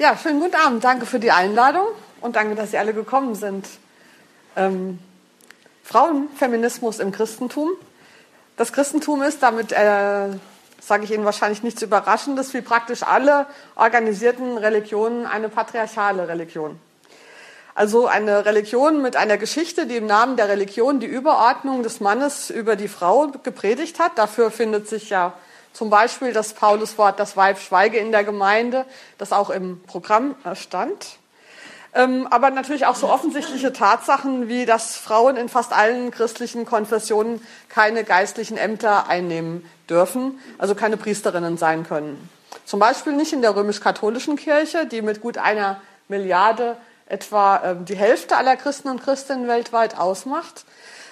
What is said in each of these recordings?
Ja, schönen guten Abend. Danke für die Einladung und danke, dass Sie alle gekommen sind. Ähm, Frauenfeminismus im Christentum. Das Christentum ist, damit äh, sage ich Ihnen wahrscheinlich nichts Überraschendes, wie praktisch alle organisierten Religionen eine patriarchale Religion. Also eine Religion mit einer Geschichte, die im Namen der Religion die Überordnung des Mannes über die Frau gepredigt hat. Dafür findet sich ja zum Beispiel das Pauluswort, das Weib schweige in der Gemeinde, das auch im Programm stand. Ähm, aber natürlich auch so offensichtliche Tatsachen, wie dass Frauen in fast allen christlichen Konfessionen keine geistlichen Ämter einnehmen dürfen, also keine Priesterinnen sein können. Zum Beispiel nicht in der römisch-katholischen Kirche, die mit gut einer Milliarde etwa äh, die Hälfte aller Christen und Christinnen weltweit ausmacht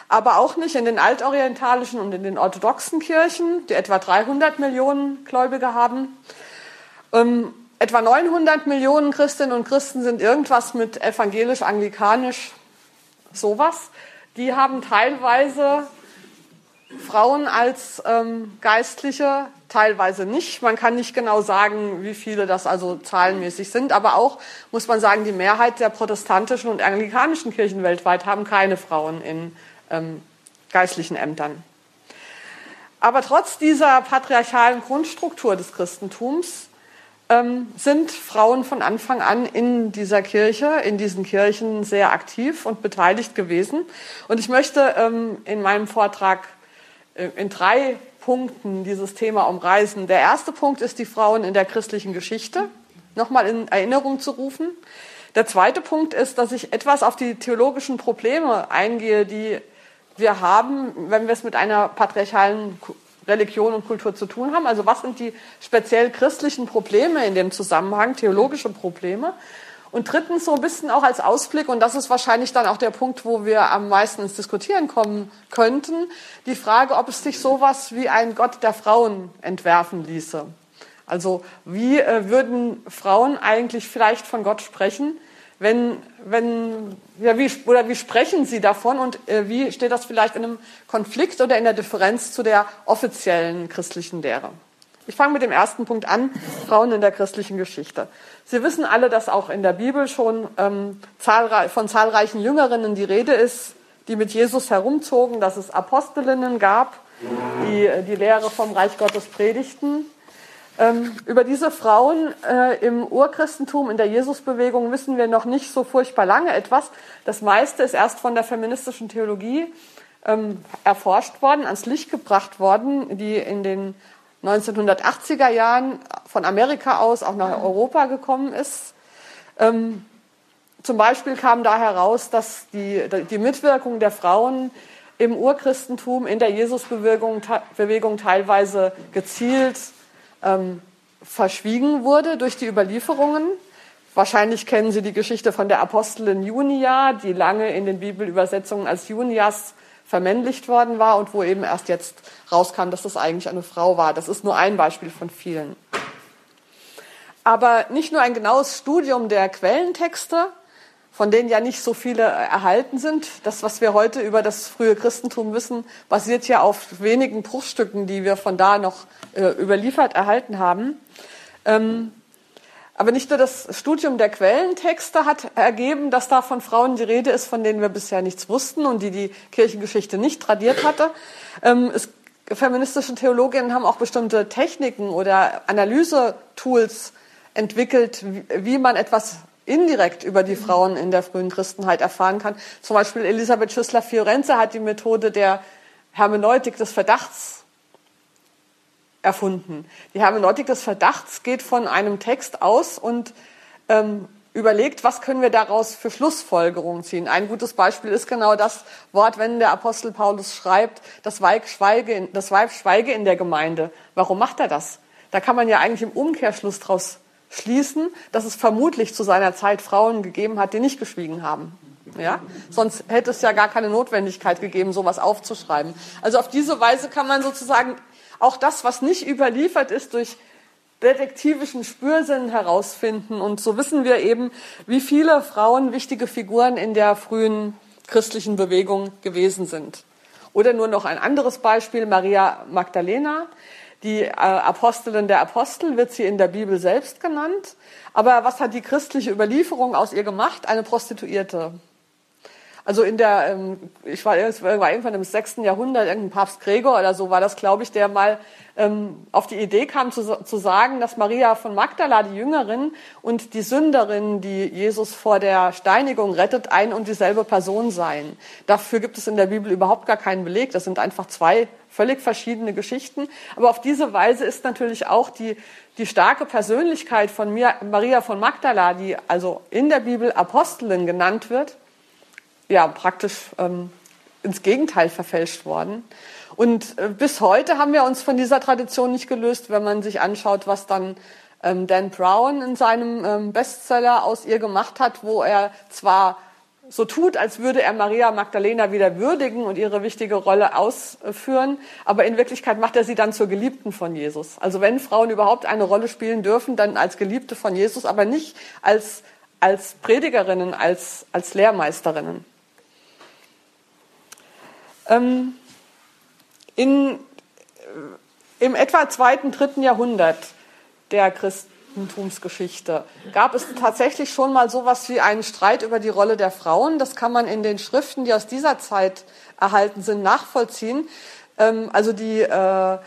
aber auch nicht in den altorientalischen und in den orthodoxen Kirchen, die etwa 300 Millionen Gläubige haben. Ähm, etwa 900 Millionen Christinnen und Christen sind irgendwas mit evangelisch-anglikanisch, sowas. Die haben teilweise Frauen als ähm, Geistliche, teilweise nicht. Man kann nicht genau sagen, wie viele das also zahlenmäßig sind, aber auch muss man sagen, die Mehrheit der protestantischen und anglikanischen Kirchen weltweit haben keine Frauen in ähm, geistlichen Ämtern. Aber trotz dieser patriarchalen Grundstruktur des Christentums ähm, sind Frauen von Anfang an in dieser Kirche, in diesen Kirchen sehr aktiv und beteiligt gewesen. Und ich möchte ähm, in meinem Vortrag äh, in drei Punkten dieses Thema umreißen. Der erste Punkt ist die Frauen in der christlichen Geschichte nochmal in Erinnerung zu rufen. Der zweite Punkt ist, dass ich etwas auf die theologischen Probleme eingehe, die wir haben, wenn wir es mit einer patriarchalen Religion und Kultur zu tun haben. Also was sind die speziell christlichen Probleme in dem Zusammenhang, theologische Probleme? Und drittens so ein bisschen auch als Ausblick, und das ist wahrscheinlich dann auch der Punkt, wo wir am meisten ins Diskutieren kommen könnten, die Frage, ob es sich sowas wie ein Gott der Frauen entwerfen ließe. Also wie äh, würden Frauen eigentlich vielleicht von Gott sprechen, wenn, wenn, ja, wie, oder wie sprechen Sie davon und äh, wie steht das vielleicht in einem Konflikt oder in der Differenz zu der offiziellen christlichen Lehre? Ich fange mit dem ersten Punkt an, Frauen in der christlichen Geschichte. Sie wissen alle, dass auch in der Bibel schon ähm, zahlreich, von zahlreichen Jüngerinnen die Rede ist, die mit Jesus herumzogen, dass es Apostelinnen gab, die äh, die Lehre vom Reich Gottes predigten über diese Frauen äh, im Urchristentum, in der Jesusbewegung wissen wir noch nicht so furchtbar lange etwas. Das meiste ist erst von der feministischen Theologie ähm, erforscht worden, ans Licht gebracht worden, die in den 1980er Jahren von Amerika aus auch nach Europa gekommen ist. Ähm, zum Beispiel kam da heraus, dass die, die Mitwirkung der Frauen im Urchristentum in der Jesusbewegung Bewegung teilweise gezielt ähm, verschwiegen wurde durch die Überlieferungen. Wahrscheinlich kennen Sie die Geschichte von der Apostelin Junia, die lange in den Bibelübersetzungen als Junias vermännlicht worden war und wo eben erst jetzt rauskam, dass das eigentlich eine Frau war. Das ist nur ein Beispiel von vielen. Aber nicht nur ein genaues Studium der Quellentexte, von denen ja nicht so viele erhalten sind. Das, was wir heute über das frühe Christentum wissen, basiert ja auf wenigen Bruchstücken, die wir von da noch äh, überliefert erhalten haben. Ähm, aber nicht nur das Studium der Quellentexte hat ergeben, dass da von Frauen die Rede ist, von denen wir bisher nichts wussten und die die Kirchengeschichte nicht tradiert hatte. Ähm, es, feministische Theologinnen haben auch bestimmte Techniken oder Analysetools entwickelt, wie man etwas indirekt über die Frauen in der frühen Christenheit erfahren kann. Zum Beispiel Elisabeth Schüssler-Fiorenze hat die Methode der Hermeneutik des Verdachts erfunden. Die Hermeneutik des Verdachts geht von einem Text aus und ähm, überlegt, was können wir daraus für Schlussfolgerungen ziehen. Ein gutes Beispiel ist genau das Wort, wenn der Apostel Paulus schreibt, das Weib schweige, das Weib schweige in der Gemeinde. Warum macht er das? Da kann man ja eigentlich im Umkehrschluss daraus schließen, dass es vermutlich zu seiner Zeit Frauen gegeben hat, die nicht geschwiegen haben. Ja? Sonst hätte es ja gar keine Notwendigkeit gegeben, sowas aufzuschreiben. Also auf diese Weise kann man sozusagen auch das, was nicht überliefert ist, durch detektivischen Spürsinn herausfinden. Und so wissen wir eben, wie viele Frauen wichtige Figuren in der frühen christlichen Bewegung gewesen sind. Oder nur noch ein anderes Beispiel, Maria Magdalena, Die äh, Apostelin der Apostel wird sie in der Bibel selbst genannt. Aber was hat die christliche Überlieferung aus ihr gemacht? Eine Prostituierte. Also in der, ähm, ich war, irgendwann im sechsten Jahrhundert, irgendein Papst Gregor oder so war das, glaube ich, der mal ähm, auf die Idee kam zu, zu sagen, dass Maria von Magdala, die Jüngerin, und die Sünderin, die Jesus vor der Steinigung rettet, ein und dieselbe Person seien. Dafür gibt es in der Bibel überhaupt gar keinen Beleg. Das sind einfach zwei völlig verschiedene Geschichten. Aber auf diese Weise ist natürlich auch die, die starke Persönlichkeit von Maria von Magdala, die also in der Bibel Apostelin genannt wird, ja praktisch ähm, ins Gegenteil verfälscht worden. Und äh, bis heute haben wir uns von dieser Tradition nicht gelöst, wenn man sich anschaut, was dann ähm, Dan Brown in seinem ähm, Bestseller aus ihr gemacht hat, wo er zwar so tut, als würde er Maria Magdalena wieder würdigen und ihre wichtige Rolle ausführen, aber in Wirklichkeit macht er sie dann zur Geliebten von Jesus. Also wenn Frauen überhaupt eine Rolle spielen dürfen, dann als Geliebte von Jesus, aber nicht als, als Predigerinnen, als, als Lehrmeisterinnen. Ähm, in, äh, Im etwa zweiten, dritten Jahrhundert der Christentumsgeschichte gab es tatsächlich schon mal sowas wie einen Streit über die Rolle der Frauen. Das kann man in den Schriften, die aus dieser Zeit erhalten sind, nachvollziehen. Ähm, also die äh,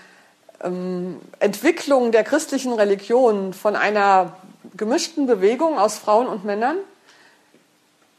ähm, Entwicklung der christlichen Religion von einer gemischten Bewegung aus Frauen und Männern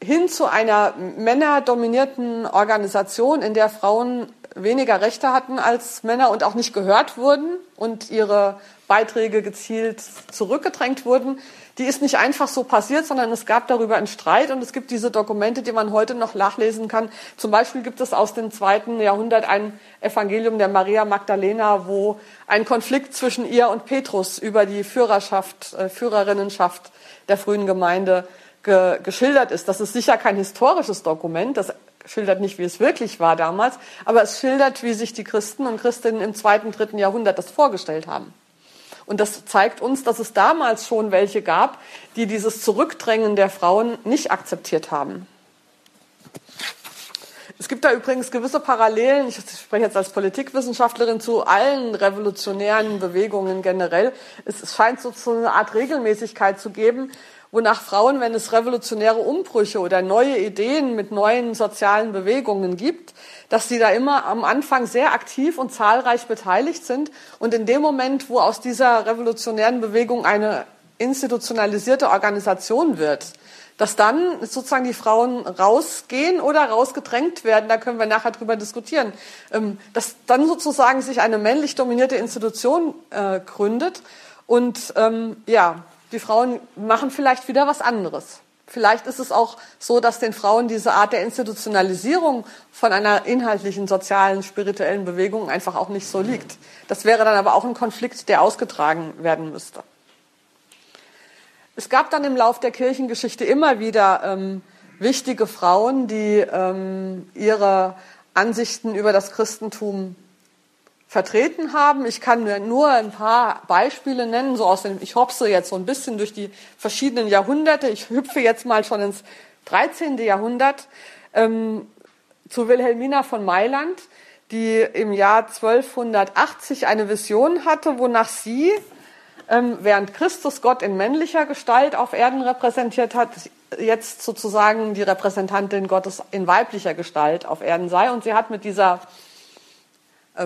hin zu einer männerdominierten Organisation, in der Frauen weniger Rechte hatten als Männer und auch nicht gehört wurden und ihre Beiträge gezielt zurückgedrängt wurden, die ist nicht einfach so passiert, sondern es gab darüber einen Streit und es gibt diese Dokumente, die man heute noch nachlesen kann. Zum Beispiel gibt es aus dem zweiten Jahrhundert ein Evangelium der Maria Magdalena, wo ein Konflikt zwischen ihr und Petrus über die Führerschaft, äh, Führerinnenschaft der frühen Gemeinde ge geschildert ist. Das ist sicher kein historisches Dokument, das schildert nicht, wie es wirklich war damals, aber es schildert, wie sich die Christen und Christinnen im zweiten, dritten Jahrhundert das vorgestellt haben. Und das zeigt uns, dass es damals schon welche gab, die dieses Zurückdrängen der Frauen nicht akzeptiert haben. Es gibt da übrigens gewisse Parallelen, ich spreche jetzt als Politikwissenschaftlerin zu allen revolutionären Bewegungen generell. Es scheint so eine Art Regelmäßigkeit zu geben, wonach Frauen, wenn es revolutionäre Umbrüche oder neue Ideen mit neuen sozialen Bewegungen gibt, dass sie da immer am Anfang sehr aktiv und zahlreich beteiligt sind und in dem Moment, wo aus dieser revolutionären Bewegung eine institutionalisierte Organisation wird, dass dann sozusagen die Frauen rausgehen oder rausgedrängt werden, da können wir nachher drüber diskutieren, ähm, dass dann sozusagen sich eine männlich dominierte Institution äh, gründet und ähm, ja, die Frauen machen vielleicht wieder was anderes. Vielleicht ist es auch so, dass den Frauen diese Art der Institutionalisierung von einer inhaltlichen, sozialen, spirituellen Bewegung einfach auch nicht so liegt. Das wäre dann aber auch ein Konflikt, der ausgetragen werden müsste. Es gab dann im Lauf der Kirchengeschichte immer wieder ähm, wichtige Frauen, die ähm, ihre Ansichten über das Christentum vertreten haben. Ich kann nur ein paar Beispiele nennen, so aus dem, ich hopse jetzt so ein bisschen durch die verschiedenen Jahrhunderte. Ich hüpfe jetzt mal schon ins 13. Jahrhundert ähm, zu Wilhelmina von Mailand, die im Jahr 1280 eine Vision hatte, wonach sie, ähm, während Christus Gott in männlicher Gestalt auf Erden repräsentiert hat, jetzt sozusagen die Repräsentantin Gottes in weiblicher Gestalt auf Erden sei. Und sie hat mit dieser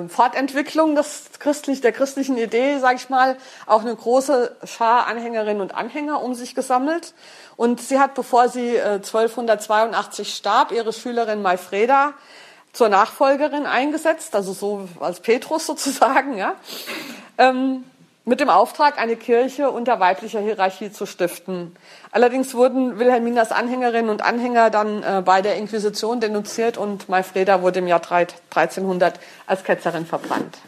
Fortentwicklung des christlich, der christlichen Idee, sage ich mal, auch eine große Schar Anhängerinnen und Anhänger um sich gesammelt. Und sie hat, bevor sie 1282 äh, starb, ihre Schülerin Maifreda zur Nachfolgerin eingesetzt, also so als Petrus sozusagen, ja. Ähm, mit dem Auftrag, eine Kirche unter weiblicher Hierarchie zu stiften. Allerdings wurden Wilhelminas Anhängerinnen und Anhänger dann äh, bei der Inquisition denunziert und Maifreda wurde im Jahr 1300 als Ketzerin verbrannt.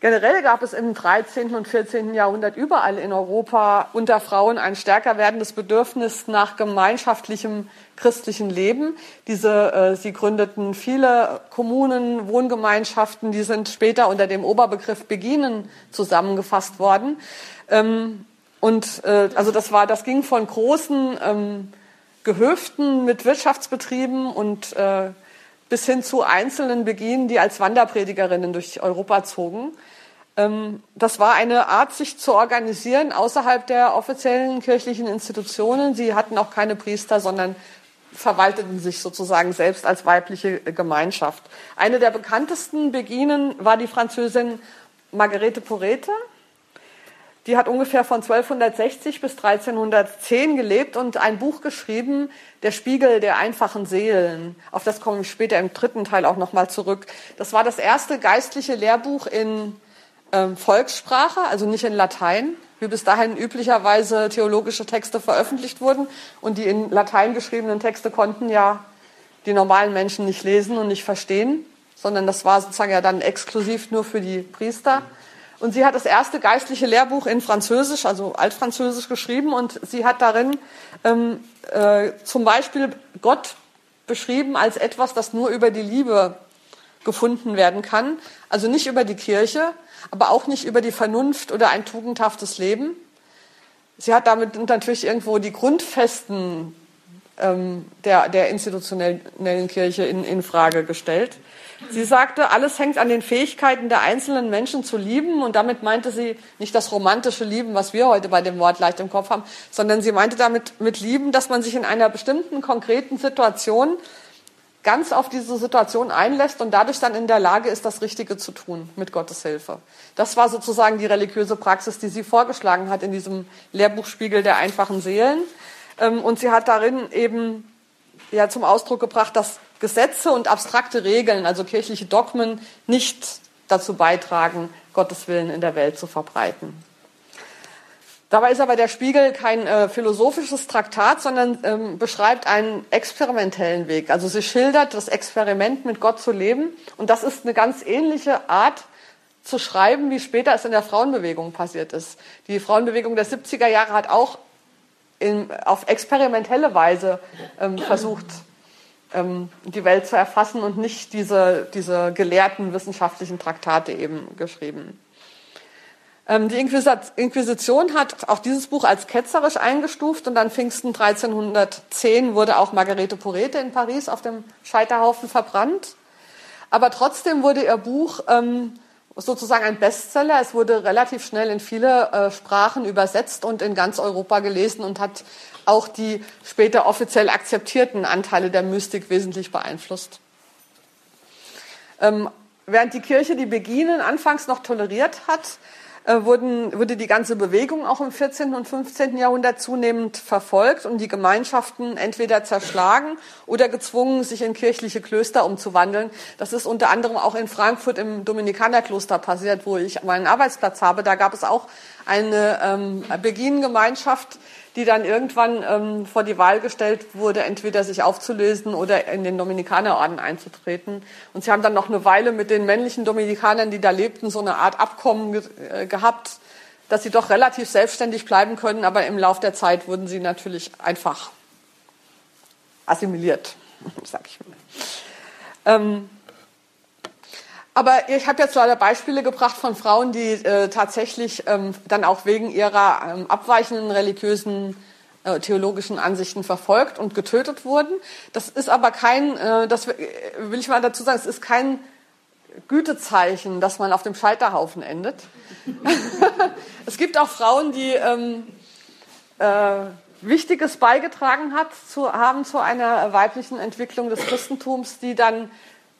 Generell gab es im 13. und 14. Jahrhundert überall in Europa unter Frauen ein stärker werdendes Bedürfnis nach gemeinschaftlichem christlichen Leben. Diese, äh, sie gründeten viele Kommunen, Wohngemeinschaften, die sind später unter dem Oberbegriff Beginen zusammengefasst worden. Ähm, und äh, also das war, das ging von großen ähm, Gehöften mit Wirtschaftsbetrieben und äh, bis hin zu einzelnen Beginen, die als Wanderpredigerinnen durch Europa zogen. Ähm, das war eine Art, sich zu organisieren außerhalb der offiziellen kirchlichen Institutionen. Sie hatten auch keine Priester, sondern verwalteten sich sozusagen selbst als weibliche Gemeinschaft. Eine der bekanntesten Beginen war die Französin Marguerite Porete. Die hat ungefähr von 1260 bis 1310 gelebt und ein Buch geschrieben, Der Spiegel der einfachen Seelen. Auf das komme ich später im dritten Teil auch nochmal zurück. Das war das erste geistliche Lehrbuch in ähm, Volkssprache, also nicht in Latein, wie bis dahin üblicherweise theologische Texte veröffentlicht wurden. Und die in Latein geschriebenen Texte konnten ja die normalen Menschen nicht lesen und nicht verstehen, sondern das war sozusagen ja dann exklusiv nur für die Priester. Und sie hat das erste geistliche Lehrbuch in Französisch, also Altfranzösisch geschrieben und sie hat darin ähm, äh, zum Beispiel Gott beschrieben als etwas, das nur über die Liebe gefunden werden kann. Also nicht über die Kirche, aber auch nicht über die Vernunft oder ein tugendhaftes Leben. Sie hat damit natürlich irgendwo die Grundfesten ähm, der, der institutionellen Kirche in, in Frage gestellt. Sie sagte, alles hängt an den Fähigkeiten der einzelnen Menschen zu lieben. Und damit meinte sie nicht das romantische Lieben, was wir heute bei dem Wort leicht im Kopf haben, sondern sie meinte damit mit Lieben, dass man sich in einer bestimmten konkreten Situation ganz auf diese Situation einlässt und dadurch dann in der Lage ist, das Richtige zu tun mit Gottes Hilfe. Das war sozusagen die religiöse Praxis, die sie vorgeschlagen hat in diesem Lehrbuchspiegel der einfachen Seelen. Ähm, und sie hat darin eben ja zum Ausdruck gebracht, dass Gesetze und abstrakte Regeln, also kirchliche Dogmen, nicht dazu beitragen, Gottes Willen in der Welt zu verbreiten. Dabei ist aber der Spiegel kein äh, philosophisches Traktat, sondern ähm, beschreibt einen experimentellen Weg. Also sie schildert das Experiment, mit Gott zu leben. Und das ist eine ganz ähnliche Art zu schreiben, wie später es in der Frauenbewegung passiert ist. Die Frauenbewegung der 70er Jahre hat auch in, auf experimentelle Weise ähm, versucht, ähm, die Welt zu erfassen und nicht diese, diese gelehrten wissenschaftlichen Traktate eben geschrieben. Ähm, die Inquisition hat auch dieses Buch als ketzerisch eingestuft und dann Pfingsten 1310 wurde auch Margarete Porete in Paris auf dem Scheiterhaufen verbrannt. Aber trotzdem wurde ihr Buch ähm, sozusagen ein Bestseller. Es wurde relativ schnell in viele äh, Sprachen übersetzt und in ganz Europa gelesen und hat auch die später offiziell akzeptierten Anteile der Mystik wesentlich beeinflusst. Ähm, während die Kirche die Beginen anfangs noch toleriert hat, äh, wurden, wurde die ganze Bewegung auch im 14. und 15. Jahrhundert zunehmend verfolgt und die Gemeinschaften entweder zerschlagen oder gezwungen, sich in kirchliche Klöster umzuwandeln. Das ist unter anderem auch in Frankfurt im Dominikanerkloster passiert, wo ich meinen Arbeitsplatz habe. Da gab es auch eine ähm, Beginengemeinschaft, die dann irgendwann ähm, vor die Wahl gestellt wurde, entweder sich aufzulösen oder in den Dominikanerorden einzutreten. Und sie haben dann noch eine Weile mit den männlichen Dominikanern, die da lebten, so eine Art Abkommen ge äh, gehabt, dass sie doch relativ selbstständig bleiben können, aber im Laufe der Zeit wurden sie natürlich einfach assimiliert, sag ich mal. Ähm, aber ich habe jetzt leider Beispiele gebracht von Frauen, die äh, tatsächlich ähm, dann auch wegen ihrer ähm, abweichenden religiösen äh, theologischen Ansichten verfolgt und getötet wurden. Das ist aber kein, äh, das will ich mal dazu sagen, es ist kein Gütezeichen, dass man auf dem Scheiterhaufen endet. es gibt auch Frauen, die ähm, äh, Wichtiges beigetragen hat, zu, haben zu einer weiblichen Entwicklung des Christentums, die dann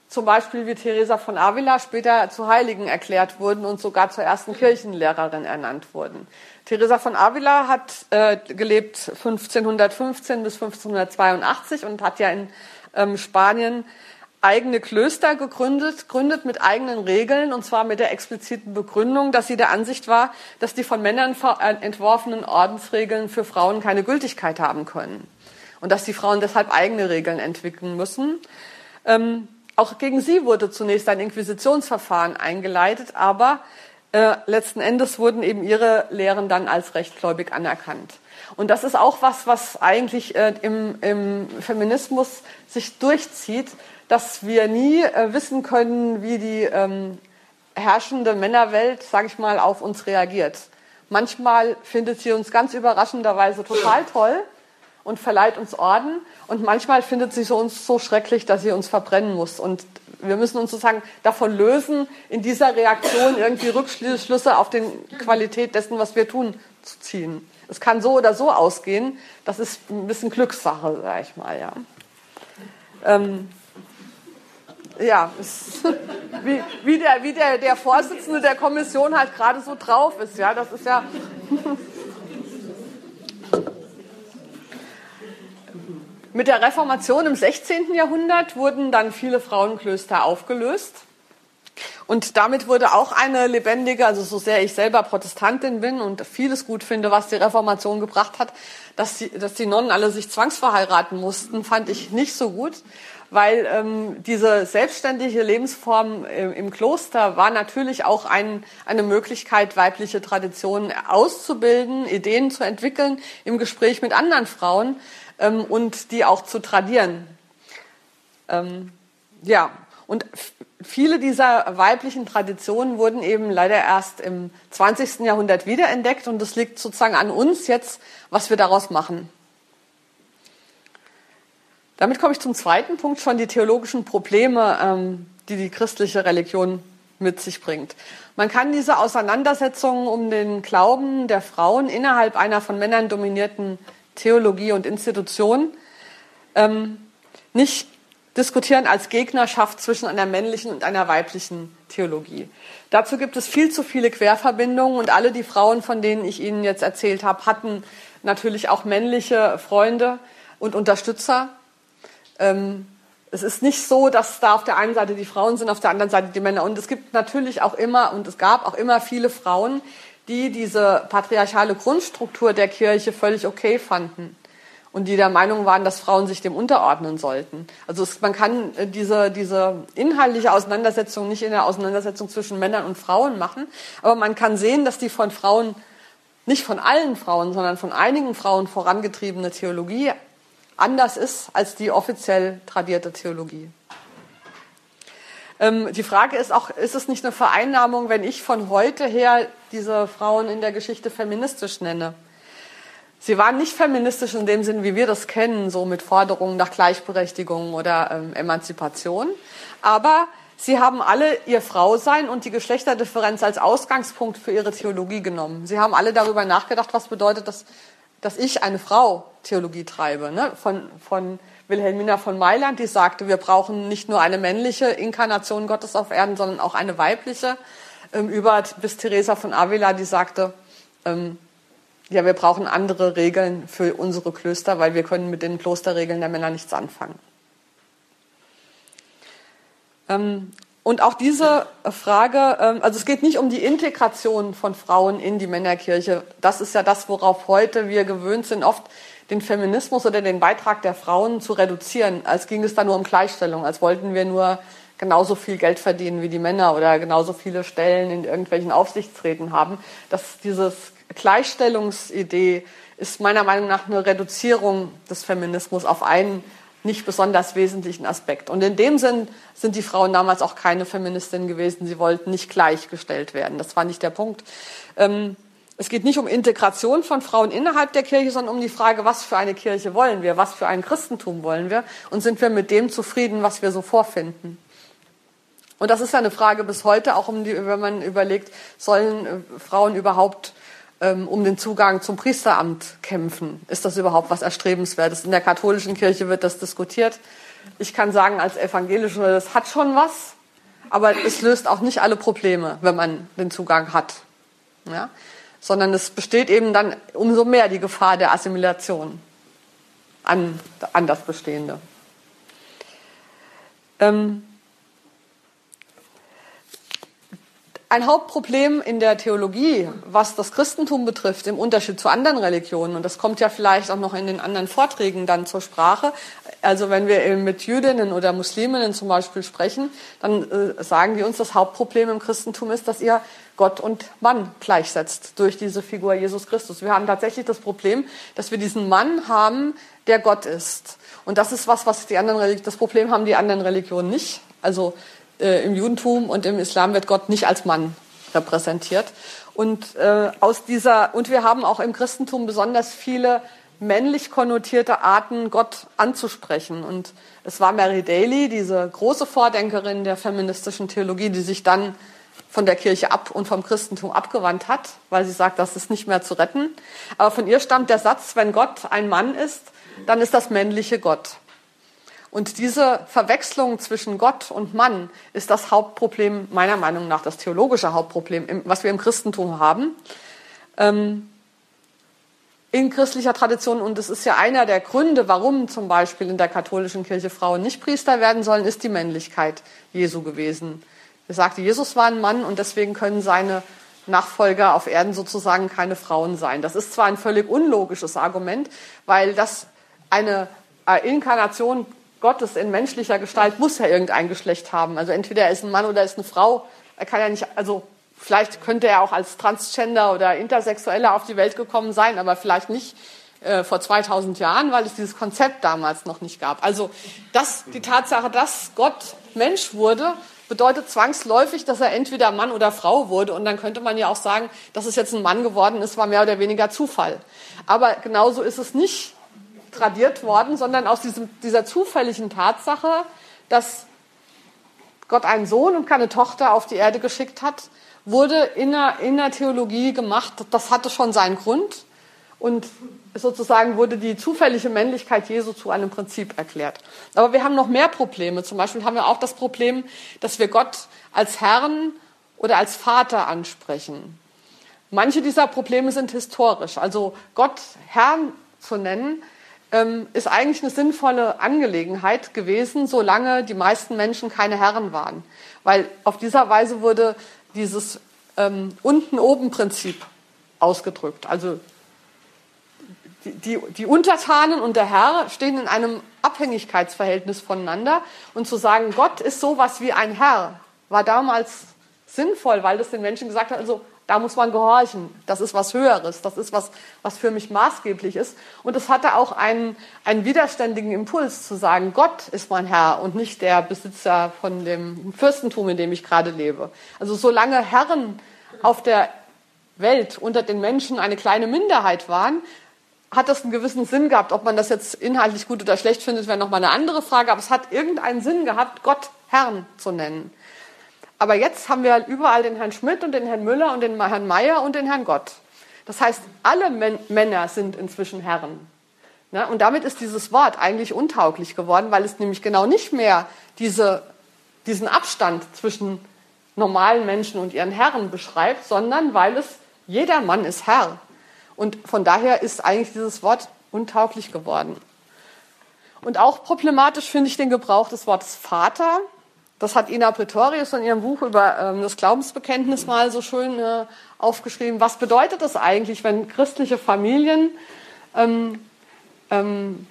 zum Beispiel wie Teresa von Avila später zu Heiligen erklärt wurden und sogar zur ersten Kirchenlehrerin ernannt wurden. Teresa von Avila hat äh, gelebt 1515 bis 1582 und hat ja in ähm, Spanien eigene Klöster gegründet, gründet mit eigenen Regeln und zwar mit der expliziten Begründung, dass sie der Ansicht war, dass die von Männern äh, entworfenen Ordensregeln für Frauen keine Gültigkeit haben können und dass die Frauen deshalb eigene Regeln entwickeln müssen. Ähm, auch gegen sie wurde zunächst ein Inquisitionsverfahren eingeleitet, aber äh, letzten Endes wurden eben ihre Lehren dann als rechtgläubig anerkannt. Und das ist auch was, was eigentlich äh, im, im Feminismus sich durchzieht, dass wir nie äh, wissen können, wie die ähm, herrschende Männerwelt, sage ich mal, auf uns reagiert. Manchmal findet sie uns ganz überraschenderweise total toll und verleiht uns Orden. Und manchmal findet sie uns so schrecklich, dass sie uns verbrennen muss. Und wir müssen uns sozusagen davon lösen, in dieser Reaktion irgendwie Rückschlüsse auf die Qualität dessen, was wir tun, zu ziehen. Es kann so oder so ausgehen. Das ist ein bisschen Glückssache, sag ich mal, ja. Ähm, ja, wie, wie, der, wie der, der Vorsitzende der Kommission halt gerade so drauf ist, ja, das ist ja. Mit der Reformation im 16. Jahrhundert wurden dann viele Frauenklöster aufgelöst. Und damit wurde auch eine lebendige, also so sehr ich selber Protestantin bin und vieles gut finde, was die Reformation gebracht hat, dass die, dass die Nonnen alle sich zwangsverheiraten mussten, fand ich nicht so gut, weil ähm, diese selbstständige Lebensform im, im Kloster war natürlich auch ein, eine Möglichkeit, weibliche Traditionen auszubilden, Ideen zu entwickeln im Gespräch mit anderen Frauen ähm, und die auch zu tradieren. Ähm, ja, und viele dieser weiblichen Traditionen wurden eben leider erst im 20. Jahrhundert wiederentdeckt und es liegt sozusagen an uns jetzt, was wir daraus machen. Damit komme ich zum zweiten Punkt schon, die theologischen Probleme, ähm, die die christliche Religion mit sich bringt. Man kann diese Auseinandersetzungen um den Glauben der Frauen innerhalb einer von Männern dominierten Theologie und Institution ähm, nicht diskutieren als Gegnerschaft zwischen einer männlichen und einer weiblichen Theologie. Dazu gibt es viel zu viele Querverbindungen und alle die Frauen, von denen ich Ihnen jetzt erzählt habe, hatten natürlich auch männliche Freunde und Unterstützer. Ähm, es ist nicht so, dass da auf der einen Seite die Frauen sind, auf der anderen Seite die Männer. Und es gibt natürlich auch immer, und es gab auch immer viele Frauen, die diese patriarchale Grundstruktur der Kirche völlig okay fanden und die der Meinung waren, dass Frauen sich dem unterordnen sollten. Also es, man kann äh, diese, diese inhaltliche Auseinandersetzung nicht in der Auseinandersetzung zwischen Männern und Frauen machen, aber man kann sehen, dass die von Frauen, nicht von allen Frauen, sondern von einigen Frauen vorangetriebene Theologie anders ist als die offiziell tradierte Theologie. Ähm, die Frage ist auch, ist es nicht eine Vereinnahmung, wenn ich von heute her diese Frauen in der Geschichte feministisch nenne? Sie waren nicht feministisch in dem Sinn, wie wir das kennen, so mit Forderungen nach Gleichberechtigung oder ähm, Emanzipation. Aber sie haben alle ihr Frausein und die Geschlechterdifferenz als Ausgangspunkt für ihre Theologie genommen. Sie haben alle darüber nachgedacht, was bedeutet das, dass ich eine Frau Theologie treibe. Ne? Von, von Wilhelmina von Mailand, die sagte, wir brauchen nicht nur eine männliche Inkarnation Gottes auf Erden, sondern auch eine weibliche. Ähm, über bis Teresa von Avila, die sagte, ähm, ja, wir brauchen andere Regeln für unsere Klöster, weil wir können mit den Klosterregeln der Männer nichts anfangen. Ähm, und auch diese Frage, ähm, also es geht nicht um die Integration von Frauen in die Männerkirche. Das ist ja das, worauf heute wir gewöhnt sind, oft den Feminismus oder den Beitrag der Frauen zu reduzieren, als ging es da nur um Gleichstellung, als wollten wir nur genauso viel Geld verdienen wie die Männer oder genauso viele Stellen in irgendwelchen Aufsichtsräten haben. Dass dieses Gleichstellungsidee ist meiner Meinung nach eine Reduzierung des Feminismus auf einen nicht besonders wesentlichen Aspekt. Und in dem Sinn sind die Frauen damals auch keine Feministinnen gewesen. Sie wollten nicht gleichgestellt werden. Das war nicht der Punkt. Ähm, es geht nicht um Integration von Frauen innerhalb der Kirche, sondern um die Frage, was für eine Kirche wollen wir, was für ein Christentum wollen wir und sind wir mit dem zufrieden, was wir so vorfinden. Und das ist ja eine Frage bis heute, auch um die, wenn man überlegt, sollen äh, Frauen überhaupt ähm, um den Zugang zum Priesteramt kämpfen. Ist das überhaupt was Erstrebenswertes? In der katholischen Kirche wird das diskutiert. Ich kann sagen, als Evangelische, das hat schon was, aber es löst auch nicht alle Probleme, wenn man den Zugang hat. Ja? Sondern es besteht eben dann umso mehr die Gefahr der Assimilation an, an das Bestehende. Ähm, Ein Hauptproblem in der Theologie, was das Christentum betrifft, im Unterschied zu anderen Religionen, und das kommt ja vielleicht auch noch in den anderen Vorträgen dann zur Sprache, also wenn wir mit Jüdinnen oder Musliminnen zum Beispiel sprechen, dann äh, sagen die uns, das Hauptproblem im Christentum ist, dass ihr Gott und Mann gleichsetzt durch diese Figur Jesus Christus. Wir haben tatsächlich das Problem, dass wir diesen Mann haben, der Gott ist. Und das ist was, was die anderen Religionen, das Problem haben die anderen Religionen nicht. Also äh, im Judentum und im Islam wird Gott nicht als Mann repräsentiert. Und äh, aus dieser und wir haben auch im Christentum besonders viele männlich konnotierte Arten, Gott anzusprechen. Und es war Mary Daly, diese große Vordenkerin der feministischen Theologie, die sich dann von der Kirche ab und vom Christentum abgewandt hat, weil sie sagt, das ist nicht mehr zu retten. Aber von ihr stammt der Satz, wenn Gott ein Mann ist, dann ist das männliche Gott. Und diese Verwechslung zwischen Gott und Mann ist das Hauptproblem, meiner Meinung nach, das theologische Hauptproblem, was wir im Christentum haben. Ähm, in christlicher Tradition, und es ist ja einer der Gründe, warum zum Beispiel in der katholischen Kirche Frauen nicht Priester werden sollen, ist die Männlichkeit Jesu gewesen. Er sagte, Jesus war ein Mann und deswegen können seine Nachfolger auf Erden sozusagen keine Frauen sein. Das ist zwar ein völlig unlogisches Argument, weil das eine Inkarnation Gottes in menschlicher Gestalt muss ja irgendein Geschlecht haben. Also entweder er ist ein Mann oder er ist eine Frau. Er kann ja nicht, also vielleicht könnte er auch als Transgender oder Intersexueller auf die Welt gekommen sein, aber vielleicht nicht äh, vor 2000 Jahren, weil es dieses Konzept damals noch nicht gab. Also das, die Tatsache, dass Gott Mensch wurde, bedeutet zwangsläufig, dass er entweder Mann oder Frau wurde. Und dann könnte man ja auch sagen, dass es jetzt ein Mann geworden ist, war mehr oder weniger Zufall. Aber genauso ist es nicht tradiert worden, sondern aus diesem, dieser zufälligen Tatsache, dass Gott einen Sohn und keine Tochter auf die Erde geschickt hat, wurde in der, in der Theologie gemacht. Das hatte schon seinen Grund. Und sozusagen wurde die zufällige Männlichkeit Jesu zu einem Prinzip erklärt. Aber wir haben noch mehr Probleme. Zum Beispiel haben wir auch das Problem, dass wir Gott als Herrn oder als Vater ansprechen. Manche dieser Probleme sind historisch. Also Gott Herrn zu nennen, ähm, ist eigentlich eine sinnvolle Angelegenheit gewesen, solange die meisten Menschen keine Herren waren. Weil auf dieser Weise wurde dieses ähm, Unten-Oben-Prinzip ausgedrückt. Also die, die, Untertanen und der Herr stehen in einem Abhängigkeitsverhältnis voneinander. Und zu sagen, Gott ist sowas wie ein Herr, war damals sinnvoll, weil das den Menschen gesagt hat, also da muss man gehorchen. Das ist was Höheres. Das ist was, was für mich maßgeblich ist. Und es hatte auch einen, einen widerständigen Impuls zu sagen, Gott ist mein Herr und nicht der Besitzer von dem Fürstentum, in dem ich gerade lebe. Also solange Herren auf der Welt unter den Menschen eine kleine Minderheit waren, hat das einen gewissen Sinn gehabt. Ob man das jetzt inhaltlich gut oder schlecht findet, wäre nochmal eine andere Frage. Aber es hat irgendeinen Sinn gehabt, Gott Herrn zu nennen. Aber jetzt haben wir überall den Herrn Schmidt und den Herrn Müller und den Herrn Meier und den Herrn Gott. Das heißt, alle Männer sind inzwischen Herren. Ne? Und damit ist dieses Wort eigentlich untauglich geworden, weil es nämlich genau nicht mehr diese, diesen Abstand zwischen normalen Menschen und ihren Herren beschreibt, sondern weil es jeder Mann ist Herr. Und von daher ist eigentlich dieses Wort untauglich geworden. Und auch problematisch finde ich den Gebrauch des Wortes Vater. Das hat Ina Pretorius in ihrem Buch über ähm, das Glaubensbekenntnis mal so schön äh, aufgeschrieben. Was bedeutet das eigentlich, wenn christliche Familien ähm, ähm,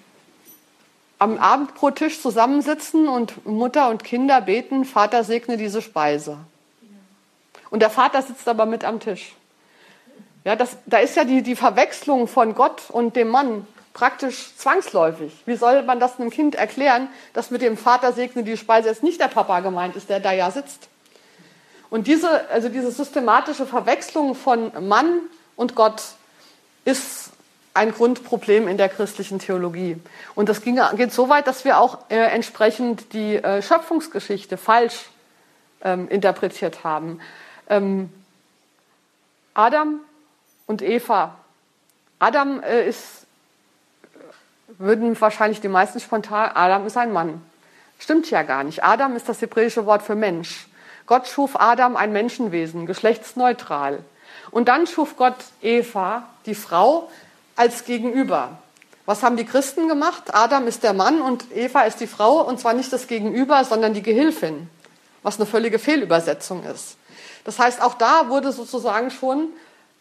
am Abend pro Tisch zusammensitzen und Mutter und Kinder beten, Vater segne diese Speise. Und der Vater sitzt aber mit am Tisch. Ja, das, da ist ja die, die Verwechslung von Gott und dem Mann praktisch zwangsläufig. Wie soll man das einem Kind erklären, dass mit dem Vater segne die Speise jetzt nicht der Papa gemeint ist, der da ja sitzt? Und diese, also diese systematische Verwechslung von Mann und Gott ist ein Grundproblem in der christlichen Theologie. Und das ging, geht so weit, dass wir auch äh, entsprechend die äh, Schöpfungsgeschichte falsch ähm, interpretiert haben. Ähm, Adam und Eva. Adam äh, ist würden wahrscheinlich die meisten spontan, Adam ist ein Mann. Stimmt ja gar nicht. Adam ist das hebräische Wort für Mensch. Gott schuf Adam ein Menschenwesen, geschlechtsneutral. Und dann schuf Gott Eva, die Frau, als Gegenüber. Was haben die Christen gemacht? Adam ist der Mann und Eva ist die Frau, und zwar nicht das Gegenüber, sondern die Gehilfin, was eine völlige Fehlübersetzung ist. Das heißt, auch da wurde sozusagen schon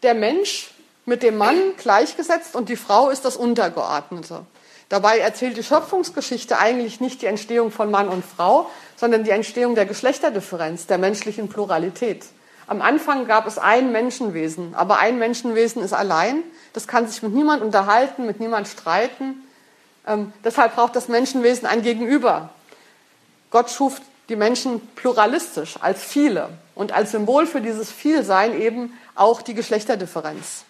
der Mensch mit dem Mann gleichgesetzt und die Frau ist das Untergeordnete. Dabei erzählt die Schöpfungsgeschichte eigentlich nicht die Entstehung von Mann und Frau, sondern die Entstehung der Geschlechterdifferenz, der menschlichen Pluralität. Am Anfang gab es ein Menschenwesen, aber ein Menschenwesen ist allein. Das kann sich mit niemand unterhalten, mit niemand streiten. Ähm, deshalb braucht das Menschenwesen ein Gegenüber. Gott schuf die Menschen pluralistisch, als viele und als Symbol für dieses Vielsein eben auch die Geschlechterdifferenz.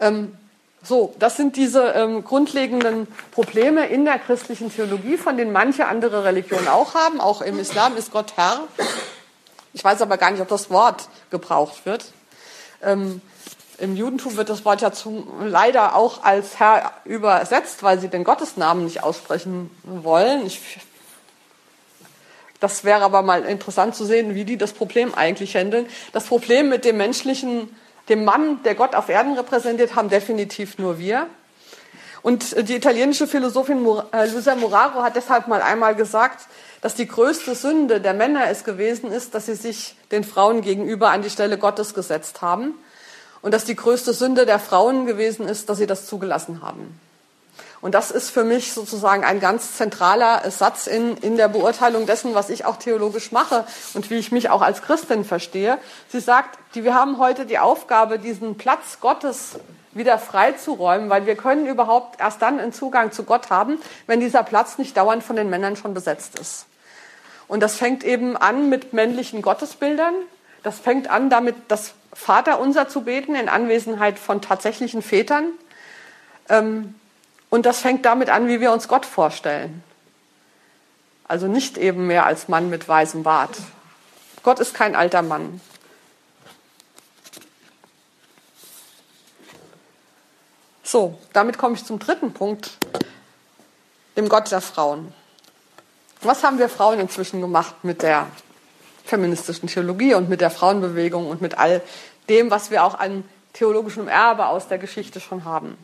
Ähm, So, das sind diese ähm, grundlegenden Probleme in der christlichen Theologie, von denen manche andere Religionen auch haben. Auch im Islam ist Gott Herr. Ich weiß aber gar nicht, ob das Wort gebraucht wird. Ähm, Im Judentum wird das Wort ja zum, leider auch als Herr übersetzt, weil sie den Gottesnamen nicht aussprechen wollen. Ich, das wäre aber mal interessant zu sehen, wie die das Problem eigentlich handeln. Das Problem mit dem menschlichen dem Mann, der Gott auf Erden repräsentiert, haben definitiv nur wir. Und die italienische Philosophin äh, Luisa Muraro hat deshalb mal einmal gesagt, dass die größte Sünde der Männer es gewesen ist, dass sie sich den Frauen gegenüber an die Stelle Gottes gesetzt haben. Und dass die größte Sünde der Frauen gewesen ist, dass sie das zugelassen haben. Und das ist für mich sozusagen ein ganz zentraler Satz in, in der Beurteilung dessen, was ich auch theologisch mache und wie ich mich auch als Christin verstehe. Sie sagt, die, wir haben heute die Aufgabe, diesen Platz Gottes wieder freizuräumen, weil wir können überhaupt erst dann einen Zugang zu Gott haben, wenn dieser Platz nicht dauernd von den Männern schon besetzt ist. Und das fängt eben an mit männlichen Gottesbildern. Das fängt an damit, das Vaterunser zu beten in Anwesenheit von tatsächlichen Vätern. Ähm, und das fängt damit an, wie wir uns Gott vorstellen. Also nicht eben mehr als Mann mit weißem Bart. Gott ist kein alter Mann. So, damit komme ich zum dritten Punkt, dem Gott der Frauen. Was haben wir Frauen inzwischen gemacht mit der feministischen Theologie und mit der Frauenbewegung und mit all dem, was wir auch an theologischem Erbe aus der Geschichte schon haben?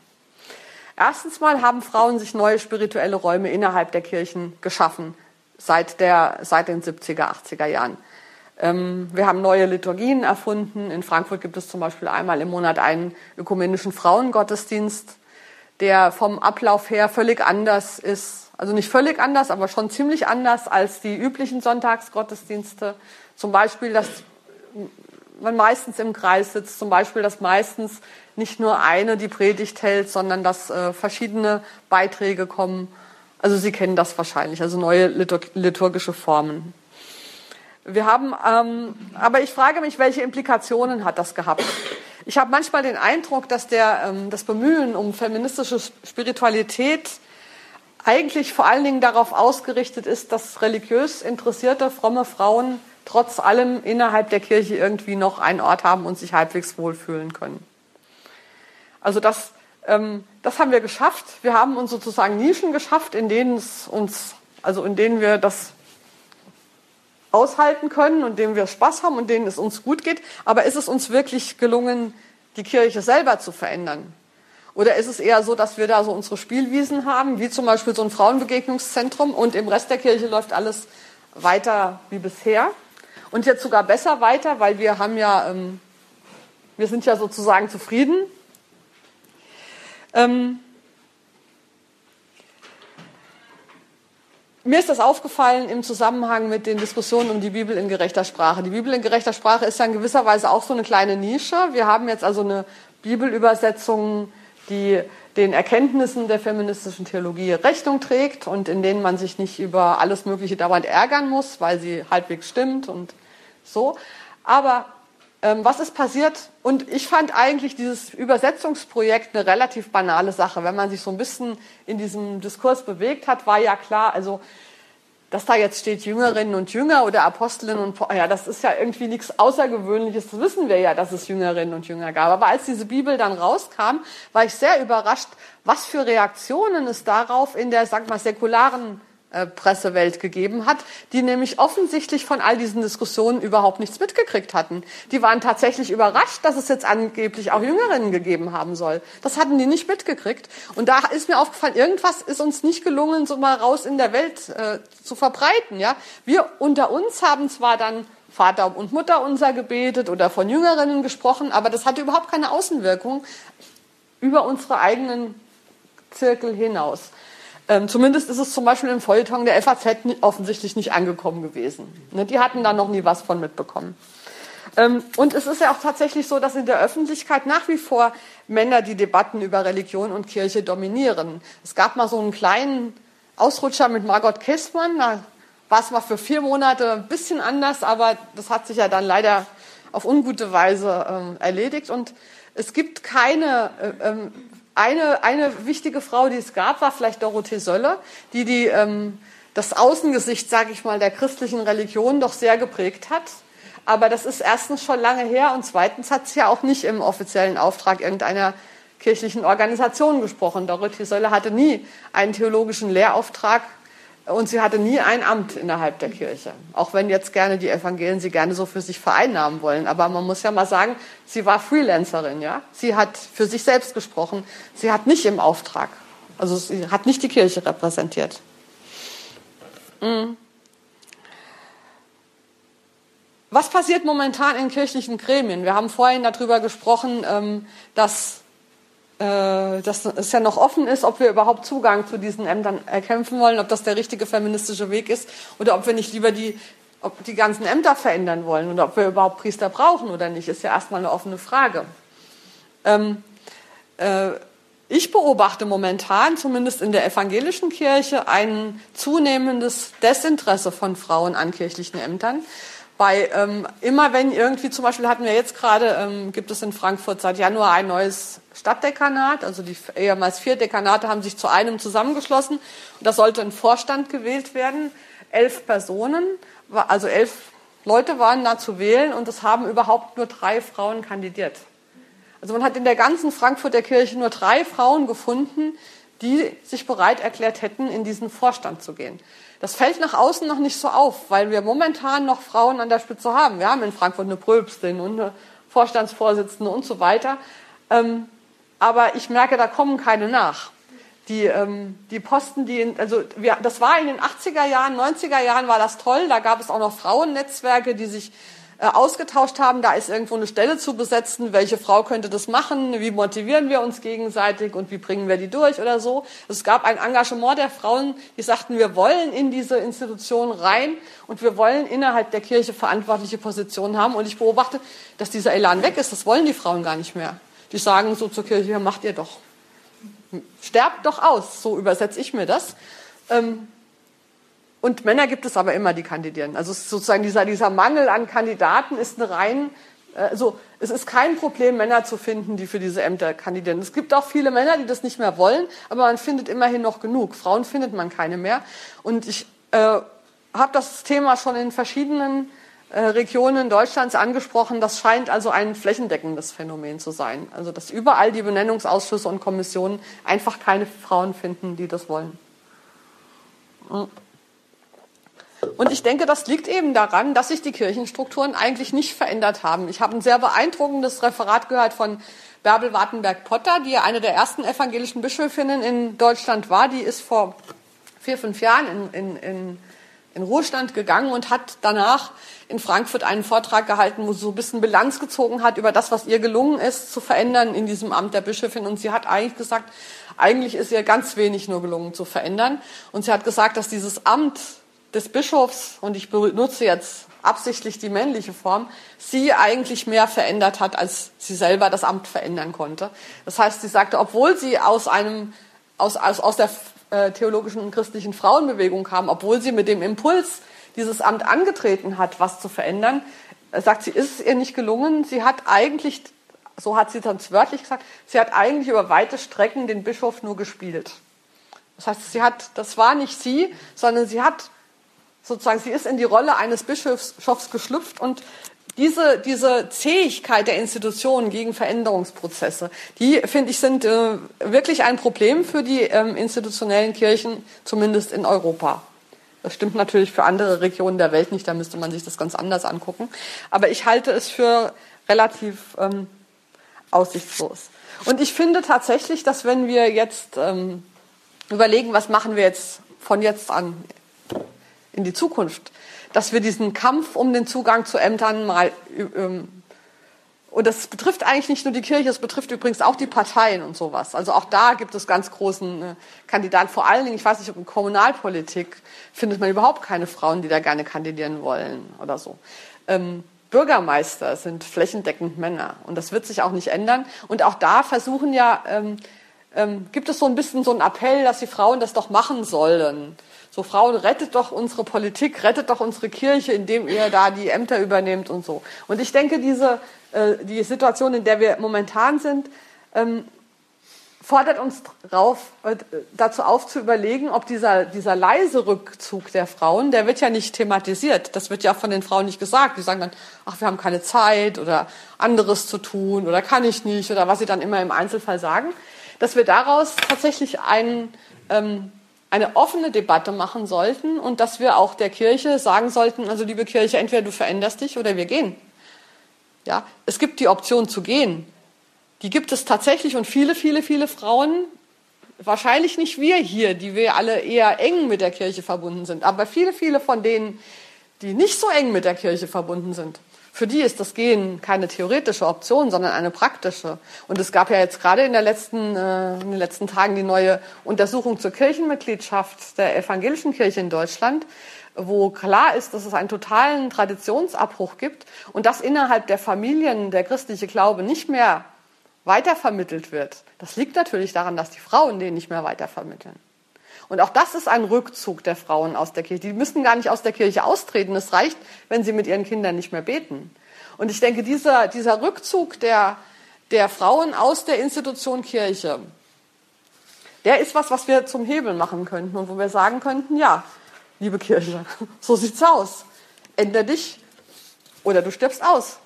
Erstens mal haben Frauen sich neue spirituelle Räume innerhalb der Kirchen geschaffen, seit, der, seit den 70er, 80er Jahren. Ähm, wir haben neue Liturgien erfunden. In Frankfurt gibt es zum Beispiel einmal im Monat einen ökumenischen Frauengottesdienst, der vom Ablauf her völlig anders ist. Also nicht völlig anders, aber schon ziemlich anders als die üblichen Sonntagsgottesdienste. Zum Beispiel, dass man meistens im Kreis sitzt, zum Beispiel, dass meistens nicht nur eine die Predigt hält, sondern dass äh, verschiedene Beiträge kommen. Also Sie kennen das wahrscheinlich, also neue liturgische Formen. Wir haben, ähm, aber ich frage mich, welche Implikationen hat das gehabt? Ich habe manchmal den Eindruck, dass der, ähm, das Bemühen um feministische Spiritualität eigentlich vor allen Dingen darauf ausgerichtet ist, dass religiös interessierte, fromme Frauen trotz allem innerhalb der Kirche irgendwie noch einen Ort haben und sich halbwegs wohlfühlen können. Also das, ähm, das haben wir geschafft. Wir haben uns sozusagen Nischen geschafft, in denen es uns, also in denen wir das aushalten können und denen wir Spaß haben und denen es uns gut geht. Aber ist es uns wirklich gelungen, die Kirche selber zu verändern? Oder ist es eher so, dass wir da so unsere Spielwiesen haben, wie zum Beispiel so ein Frauenbegegnungszentrum und im Rest der Kirche läuft alles weiter wie bisher? Und jetzt sogar besser weiter, weil wir haben ja, ähm, wir sind ja sozusagen zufrieden ähm, mir ist das aufgefallen im Zusammenhang mit den Diskussionen um die Bibel in gerechter Sprache. Die Bibel in gerechter Sprache ist ja in gewisser Weise auch so eine kleine Nische. Wir haben jetzt also eine Bibelübersetzung, die den Erkenntnissen der feministischen Theologie Rechnung trägt und in denen man sich nicht über alles Mögliche dauernd ärgern muss, weil sie halbwegs stimmt und so. Aber ähm, was ist passiert? Und ich fand eigentlich dieses Übersetzungsprojekt eine relativ banale Sache. Wenn man sich so ein bisschen in diesem Diskurs bewegt hat, war ja klar, also dass da jetzt steht Jüngerinnen und Jünger oder Apostelinnen und ja, das ist ja irgendwie nichts Außergewöhnliches. Das wissen wir ja, dass es Jüngerinnen und Jünger gab. Aber als diese Bibel dann rauskam, war ich sehr überrascht, was für Reaktionen es darauf in der, sag mal, säkularen Pressewelt gegeben hat, die nämlich offensichtlich von all diesen Diskussionen überhaupt nichts mitgekriegt hatten. Die waren tatsächlich überrascht, dass es jetzt angeblich auch Jüngerinnen gegeben haben soll. Das hatten die nicht mitgekriegt. Und da ist mir aufgefallen, irgendwas ist uns nicht gelungen, so mal raus in der Welt äh, zu verbreiten. Ja, wir unter uns haben zwar dann Vater und Mutter unser gebetet oder von Jüngerinnen gesprochen, aber das hatte überhaupt keine Außenwirkung über unsere eigenen Zirkel hinaus. Ähm, zumindest ist es zum Beispiel im Feuilleton der FAZ offensichtlich nicht angekommen gewesen. Ne, die hatten da noch nie was von mitbekommen. Ähm, und es ist ja auch tatsächlich so, dass in der Öffentlichkeit nach wie vor Männer die Debatten über Religion und Kirche dominieren. Es gab mal so einen kleinen Ausrutscher mit Margot Kessmann. Da war es mal für vier Monate ein bisschen anders, aber das hat sich ja dann leider auf ungute Weise ähm, erledigt. Und es gibt keine äh, ähm, eine, eine wichtige Frau, die es gab, war vielleicht Dorothee Sölle, die, die ähm, das Außengesicht, sage ich mal, der christlichen Religion doch sehr geprägt hat. Aber das ist erstens schon lange her und zweitens hat sie ja auch nicht im offiziellen Auftrag irgendeiner kirchlichen Organisation gesprochen. Dorothee Sölle hatte nie einen theologischen Lehrauftrag und sie hatte nie ein Amt innerhalb der Kirche. Auch wenn jetzt gerne die Evangelien sie gerne so für sich vereinnahmen wollen. Aber man muss ja mal sagen, sie war Freelancerin, ja. Sie hat für sich selbst gesprochen. Sie hat nicht im Auftrag. Also sie hat nicht die Kirche repräsentiert. Mhm. Was passiert momentan in kirchlichen Gremien? Wir haben vorhin darüber gesprochen, ähm, dass dass es ja noch offen ist, ob wir überhaupt Zugang zu diesen Ämtern erkämpfen wollen, ob das der richtige feministische Weg ist oder ob wir nicht lieber die, ob die ganzen Ämter verändern wollen oder ob wir überhaupt Priester brauchen oder nicht, ist ja erstmal eine offene Frage. Ähm, äh, ich beobachte momentan, zumindest in der evangelischen Kirche, ein zunehmendes Desinteresse von Frauen an kirchlichen Ämtern. Bei ähm, immer wenn irgendwie, zum Beispiel hatten wir jetzt gerade, ähm, gibt es in Frankfurt seit Januar ein neues Stadtdekanat, also die ehemals vier Dekanate haben sich zu einem zusammengeschlossen und da sollte ein Vorstand gewählt werden. Elf Personen, also elf Leute waren da zu wählen und es haben überhaupt nur drei Frauen kandidiert. Also man hat in der ganzen Frankfurter Kirche nur drei Frauen gefunden, die sich bereit erklärt hätten, in diesen Vorstand zu gehen. Das fällt nach außen noch nicht so auf, weil wir momentan noch Frauen an der Spitze haben. Wir haben in Frankfurt eine Pröbstin und eine Vorstandsvorsitzende und so weiter. Ähm, aber ich merke, da kommen keine nach. Die, ähm, die Posten, die, in, also wir, das war in den 80er Jahren, 90er Jahren war das toll. Da gab es auch noch Frauennetzwerke, die sich ausgetauscht haben, da ist irgendwo eine Stelle zu besetzen, welche Frau könnte das machen, wie motivieren wir uns gegenseitig und wie bringen wir die durch oder so. Es gab ein Engagement der Frauen, die sagten, wir wollen in diese Institution rein und wir wollen innerhalb der Kirche verantwortliche Positionen haben. Und ich beobachte, dass dieser Elan weg ist. Das wollen die Frauen gar nicht mehr. Die sagen so zur Kirche, ja, macht ihr doch. Sterbt doch aus, so übersetze ich mir das. Ähm, und Männer gibt es aber immer, die kandidieren. Also sozusagen dieser, dieser Mangel an Kandidaten ist eine rein, also es ist kein Problem, Männer zu finden, die für diese Ämter kandidieren. Es gibt auch viele Männer, die das nicht mehr wollen, aber man findet immerhin noch genug. Frauen findet man keine mehr. Und ich äh, habe das Thema schon in verschiedenen äh, Regionen Deutschlands angesprochen. Das scheint also ein flächendeckendes Phänomen zu sein. Also dass überall die Benennungsausschüsse und Kommissionen einfach keine Frauen finden, die das wollen. Mhm. Und ich denke, das liegt eben daran, dass sich die Kirchenstrukturen eigentlich nicht verändert haben. Ich habe ein sehr beeindruckendes Referat gehört von Bärbel Wartenberg-Potter, die ja eine der ersten evangelischen Bischöfinnen in Deutschland war. Die ist vor vier, fünf Jahren in, in, in, in Ruhestand gegangen und hat danach in Frankfurt einen Vortrag gehalten, wo sie so ein bisschen Bilanz gezogen hat über das, was ihr gelungen ist zu verändern in diesem Amt der Bischöfin. Und sie hat eigentlich gesagt, eigentlich ist ihr ganz wenig nur gelungen zu verändern. Und sie hat gesagt, dass dieses Amt des Bischofs, und ich benutze jetzt absichtlich die männliche Form, sie eigentlich mehr verändert hat, als sie selber das Amt verändern konnte. Das heißt, sie sagte, obwohl sie aus einem, aus, aus, aus der äh, theologischen und christlichen Frauenbewegung kam, obwohl sie mit dem Impuls dieses Amt angetreten hat, was zu verändern, äh, sagt sie, ist es ihr nicht gelungen. Sie hat eigentlich, so hat sie dann wörtlich gesagt, sie hat eigentlich über weite Strecken den Bischof nur gespielt. Das heißt, sie hat, das war nicht sie, sondern sie hat sozusagen, sie ist in die Rolle eines Bischofs geschlüpft und diese, diese Zähigkeit der Institutionen gegen Veränderungsprozesse, die, finde ich, sind äh, wirklich ein Problem für die ähm, institutionellen Kirchen, zumindest in Europa. Das stimmt natürlich für andere Regionen der Welt nicht, da müsste man sich das ganz anders angucken. Aber ich halte es für relativ ähm, aussichtslos. Und ich finde tatsächlich, dass wenn wir jetzt ähm, überlegen, was machen wir jetzt von jetzt an in die Zukunft, dass wir diesen Kampf um den Zugang zu Ämtern mal ähm, und das betrifft eigentlich nicht nur die Kirche, es betrifft übrigens auch die Parteien und sowas. Also auch da gibt es ganz großen äh, Kandidaten. Vor allen Dingen, ich weiß nicht, ob in Kommunalpolitik findet man überhaupt keine Frauen, die da gerne kandidieren wollen oder so. Ähm, Bürgermeister sind flächendeckend Männer und das wird sich auch nicht ändern. Und auch da versuchen ja, ähm, ähm, gibt es so ein bisschen so einen Appell, dass die Frauen das doch machen sollen. So, Frauen, rettet doch unsere Politik, rettet doch unsere Kirche, indem ihr da die Ämter übernehmt und so. Und ich denke, diese, äh, die Situation, in der wir momentan sind, ähm, fordert uns drauf, äh, dazu auf zu überlegen, ob dieser, dieser leise Rückzug der Frauen, der wird ja nicht thematisiert. Das wird ja von den Frauen nicht gesagt. Die sagen dann, ach, wir haben keine Zeit oder anderes zu tun oder kann ich nicht oder was sie dann immer im Einzelfall sagen. Dass wir daraus tatsächlich ein, ähm, eine offene Debatte machen sollten und dass wir auch der Kirche sagen sollten, also liebe Kirche, entweder du veränderst dich oder wir gehen. Ja, es gibt die Option zu gehen. Die gibt es tatsächlich und viele, viele, viele Frauen, wahrscheinlich nicht wir hier, die wir alle eher eng mit der Kirche verbunden sind, aber viele, viele von denen, die nicht so eng mit der Kirche verbunden sind, für die ist das Gehen keine theoretische Option, sondern eine praktische. Und es gab ja jetzt gerade in, letzten, äh, in den letzten Tagen die neue Untersuchung zur Kirchenmitgliedschaft der evangelischen Kirche in Deutschland, wo klar ist, dass es einen totalen Traditionsabbruch gibt und dass innerhalb der Familien der christliche Glaube nicht mehr weitervermittelt wird. Das liegt natürlich daran, dass die Frauen den nicht mehr weitervermitteln. Und auch das ist ein Rückzug der Frauen aus der Kirche. Die müssen gar nicht aus der Kirche austreten. Es reicht, wenn sie mit ihren Kindern nicht mehr beten. Und ich denke, dieser, dieser Rückzug der, der Frauen aus der Institution Kirche, der ist was, was wir zum Hebel machen könnten und wo wir sagen könnten, ja, liebe Kirche, so sieht's aus. Änder dich oder du stirbst aus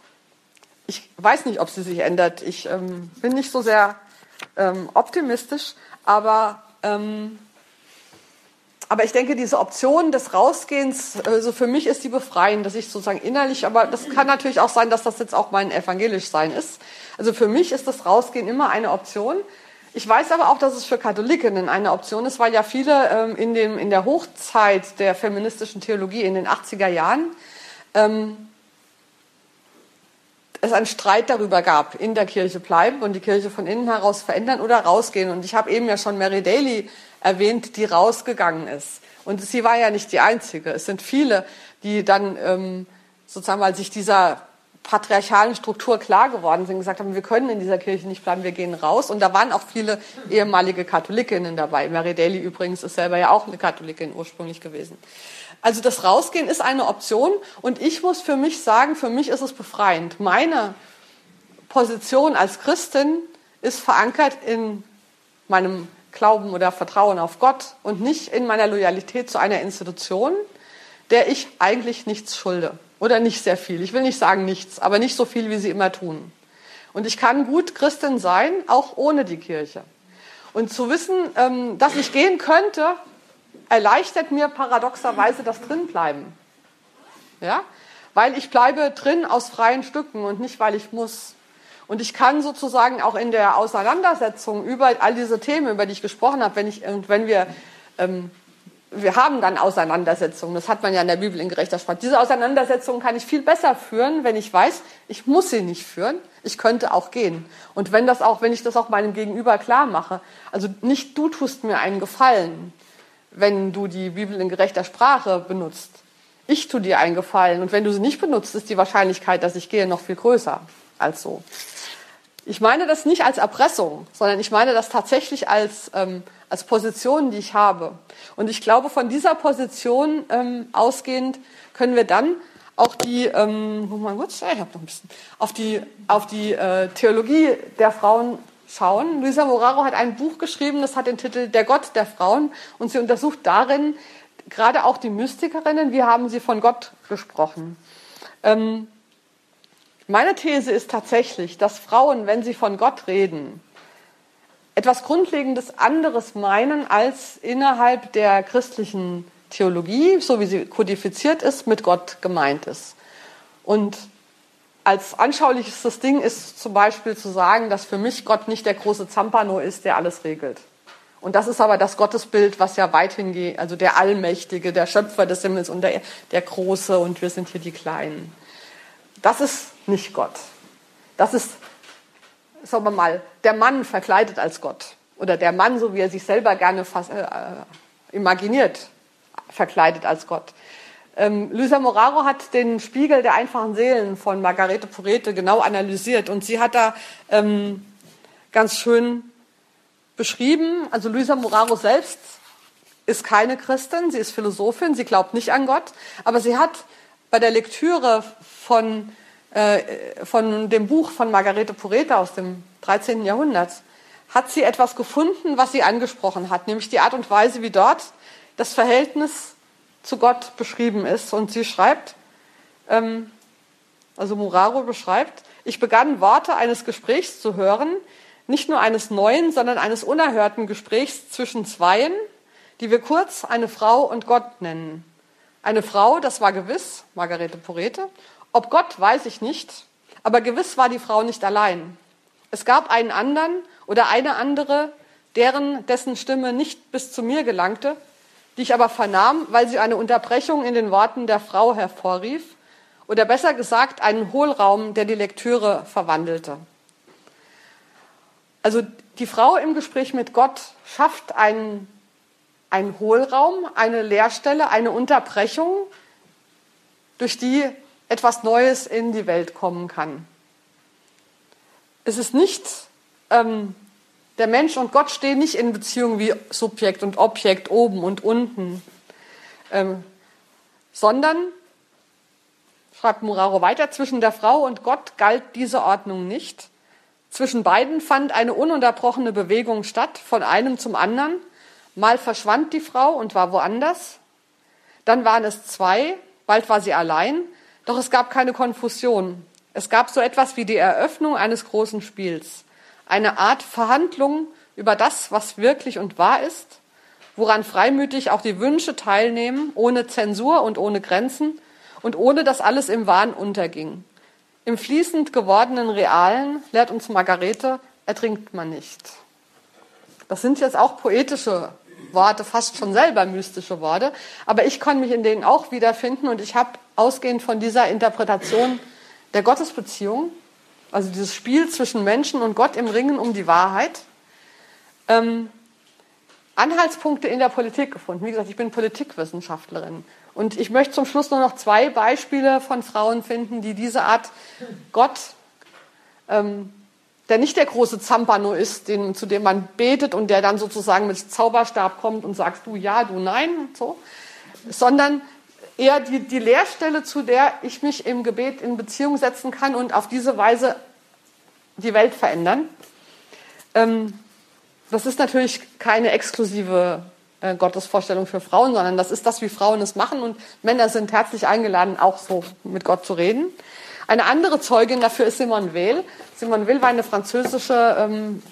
ich weiß nicht, ob sie sich ändert. Ich ähm, bin nicht so sehr ähm, optimistisch, aber, ähm, aber ich denke, diese Option des Rausgehens, also für mich ist die befreiend, dass ich sozusagen innerlich, aber das kann natürlich auch sein, dass das jetzt auch mein evangelisch Sein ist. Also für mich ist das Rausgehen immer eine Option. Ich weiß aber auch, dass es für Katholikinnen eine Option ist, weil ja viele ähm, in, dem, in der Hochzeit der feministischen Theologie in den 80er Jahren ähm, es einen Streit darüber gab, in der Kirche bleiben und die Kirche von innen heraus verändern oder rausgehen. Und ich habe eben ja schon Mary Daly erwähnt, die rausgegangen ist. Und sie war ja nicht die Einzige. Es sind viele, die dann ähm, sozusagen, weil sich dieser patriarchalen Struktur klar geworden sind, gesagt haben, wir können in dieser Kirche nicht bleiben, wir gehen raus. Und da waren auch viele ehemalige Katholikinnen dabei. Mary Daly übrigens ist selber ja auch eine Katholikin ursprünglich gewesen. Also das Rausgehen ist eine Option und ich muss für mich sagen, für mich ist es befreiend. Meine Position als Christin ist verankert in meinem Glauben oder Vertrauen auf Gott und nicht in meiner Loyalität zu einer Institution, der ich eigentlich nichts schulde oder nicht sehr viel. Ich will nicht sagen nichts, aber nicht so viel, wie sie immer tun. Und ich kann gut Christin sein, auch ohne die Kirche. Und zu wissen, ähm, dass ich gehen könnte, erleichtert mir paradoxerweise das Drinbleiben. Ja? Weil ich bleibe drin aus freien Stücken und nicht, weil ich muss. Und ich kann sozusagen auch in der Auseinandersetzung über all diese Themen, über die ich gesprochen habe, wenn, ich, wenn wir, ähm, wir haben dann Auseinandersetzungen, das hat man ja in der Bibel in gerechter Sprache. Diese Auseinandersetzungen kann ich viel besser führen, wenn ich weiß, ich muss sie nicht führen, ich könnte auch gehen. Und wenn das auch, wenn ich das auch meinem Gegenüber klar mache, also nicht du tust mir einen Gefallen, wenn du die Bibel in gerechter Sprache benutzt. Ich tue dir einen Gefallen und wenn du sie nicht benutzt, ist die Wahrscheinlichkeit, dass ich gehe, noch viel größer als so. Ich meine das nicht als Erpressung, sondern ich meine das tatsächlich als, ähm, als Position, die ich habe. Und ich glaube, von dieser Position ähm, ausgehend können wir dann auch die, ähm, mal kurz, ich noch ein bisschen, auf die, auf die äh, Theologie der Frauen schauen. Luisa Moraro hat ein Buch geschrieben, das hat den Titel Der Gott der Frauen und sie untersucht darin gerade auch die Mystikerinnen, wie haben sie von Gott gesprochen. Ähm, meine These ist tatsächlich, dass Frauen, wenn sie von Gott reden, etwas Grundlegendes anderes meinen, als innerhalb der christlichen Theologie, so wie sie kodifiziert ist, mit Gott gemeint ist. Und als anschaulichstes Ding ist zum Beispiel zu sagen, dass für mich Gott nicht der große Zampano ist, der alles regelt. Und das ist aber das Gottesbild, was ja weit hingeht, also der Allmächtige, der Schöpfer des Himmels und der, der Große und wir sind hier die Kleinen. Das ist nicht Gott. Das ist, sagen wir mal, der Mann verkleidet als Gott. Oder der Mann, so wie er sich selber gerne fast, äh, imaginiert, verkleidet als Gott. Ähm, Luisa Moraro hat den Spiegel der einfachen Seelen von Margarete Porete genau analysiert und sie hat da ähm, ganz schön beschrieben, also Luisa Moraro selbst ist keine Christin, sie ist Philosophin, sie glaubt nicht an Gott, aber sie hat bei der Lektüre von, äh, von dem Buch von Margarete Porete aus dem 13. Jahrhundert, hat sie etwas gefunden, was sie angesprochen hat, nämlich die Art und Weise, wie dort das Verhältnis zu Gott beschrieben ist. Und sie schreibt, ähm, also Muraro beschreibt, ich begann Worte eines Gesprächs zu hören, nicht nur eines neuen, sondern eines unerhörten Gesprächs zwischen Zweien, die wir kurz eine Frau und Gott nennen. Eine Frau, das war gewiss, Margarete Porete. Ob Gott, weiß ich nicht, aber gewiss war die Frau nicht allein. Es gab einen anderen oder eine andere, deren, dessen Stimme nicht bis zu mir gelangte, die ich aber vernahm, weil sie eine Unterbrechung in den Worten der Frau hervorrief oder besser gesagt einen Hohlraum, der die Lektüre verwandelte. Also die Frau im Gespräch mit Gott schafft einen, einen Hohlraum, eine Leerstelle, eine Unterbrechung, durch die etwas Neues in die Welt kommen kann. Es ist nicht, ähm, der Mensch und Gott stehen nicht in Beziehung wie Subjekt und Objekt oben und unten, ähm, sondern, schreibt Muraro weiter, zwischen der Frau und Gott galt diese Ordnung nicht. Zwischen beiden fand eine ununterbrochene Bewegung statt, von einem zum anderen. Mal verschwand die Frau und war woanders. Dann waren es zwei, bald war sie allein, doch es gab keine Konfusion. Es gab so etwas wie die Eröffnung eines großen Spiels, eine Art Verhandlung über das, was wirklich und wahr ist, woran freimütig auch die Wünsche teilnehmen, ohne Zensur und ohne Grenzen und ohne dass alles im Wahn unterging. Im fließend gewordenen Realen, lehrt uns Margarete, ertrinkt man nicht. Das sind jetzt auch poetische Worte, fast schon selber mystische Worte, aber ich kann mich in denen auch wiederfinden und ich habe ausgehend von dieser Interpretation der Gottesbeziehung, also dieses Spiel zwischen Menschen und Gott im Ringen um die Wahrheit, ähm, Anhaltspunkte in der Politik gefunden. Wie gesagt, ich bin Politikwissenschaftlerin. Und ich möchte zum Schluss nur noch zwei Beispiele von Frauen finden, die diese Art Gott, ähm, der nicht der große Zampano ist, den, zu dem man betet und der dann sozusagen mit Zauberstab kommt und sagst du ja, du nein so, sondern eher die, die Leerstelle, zu der ich mich im Gebet in Beziehung setzen kann und auf diese Weise die Welt verändern. Ähm, das ist natürlich keine exklusive äh, Gottesvorstellung für Frauen, sondern das ist das, wie Frauen es machen und Männer sind herzlich eingeladen, auch so mit Gott zu reden. Eine andere Zeugin dafür ist Simone Weil. Simone Weil war eine französische ähm,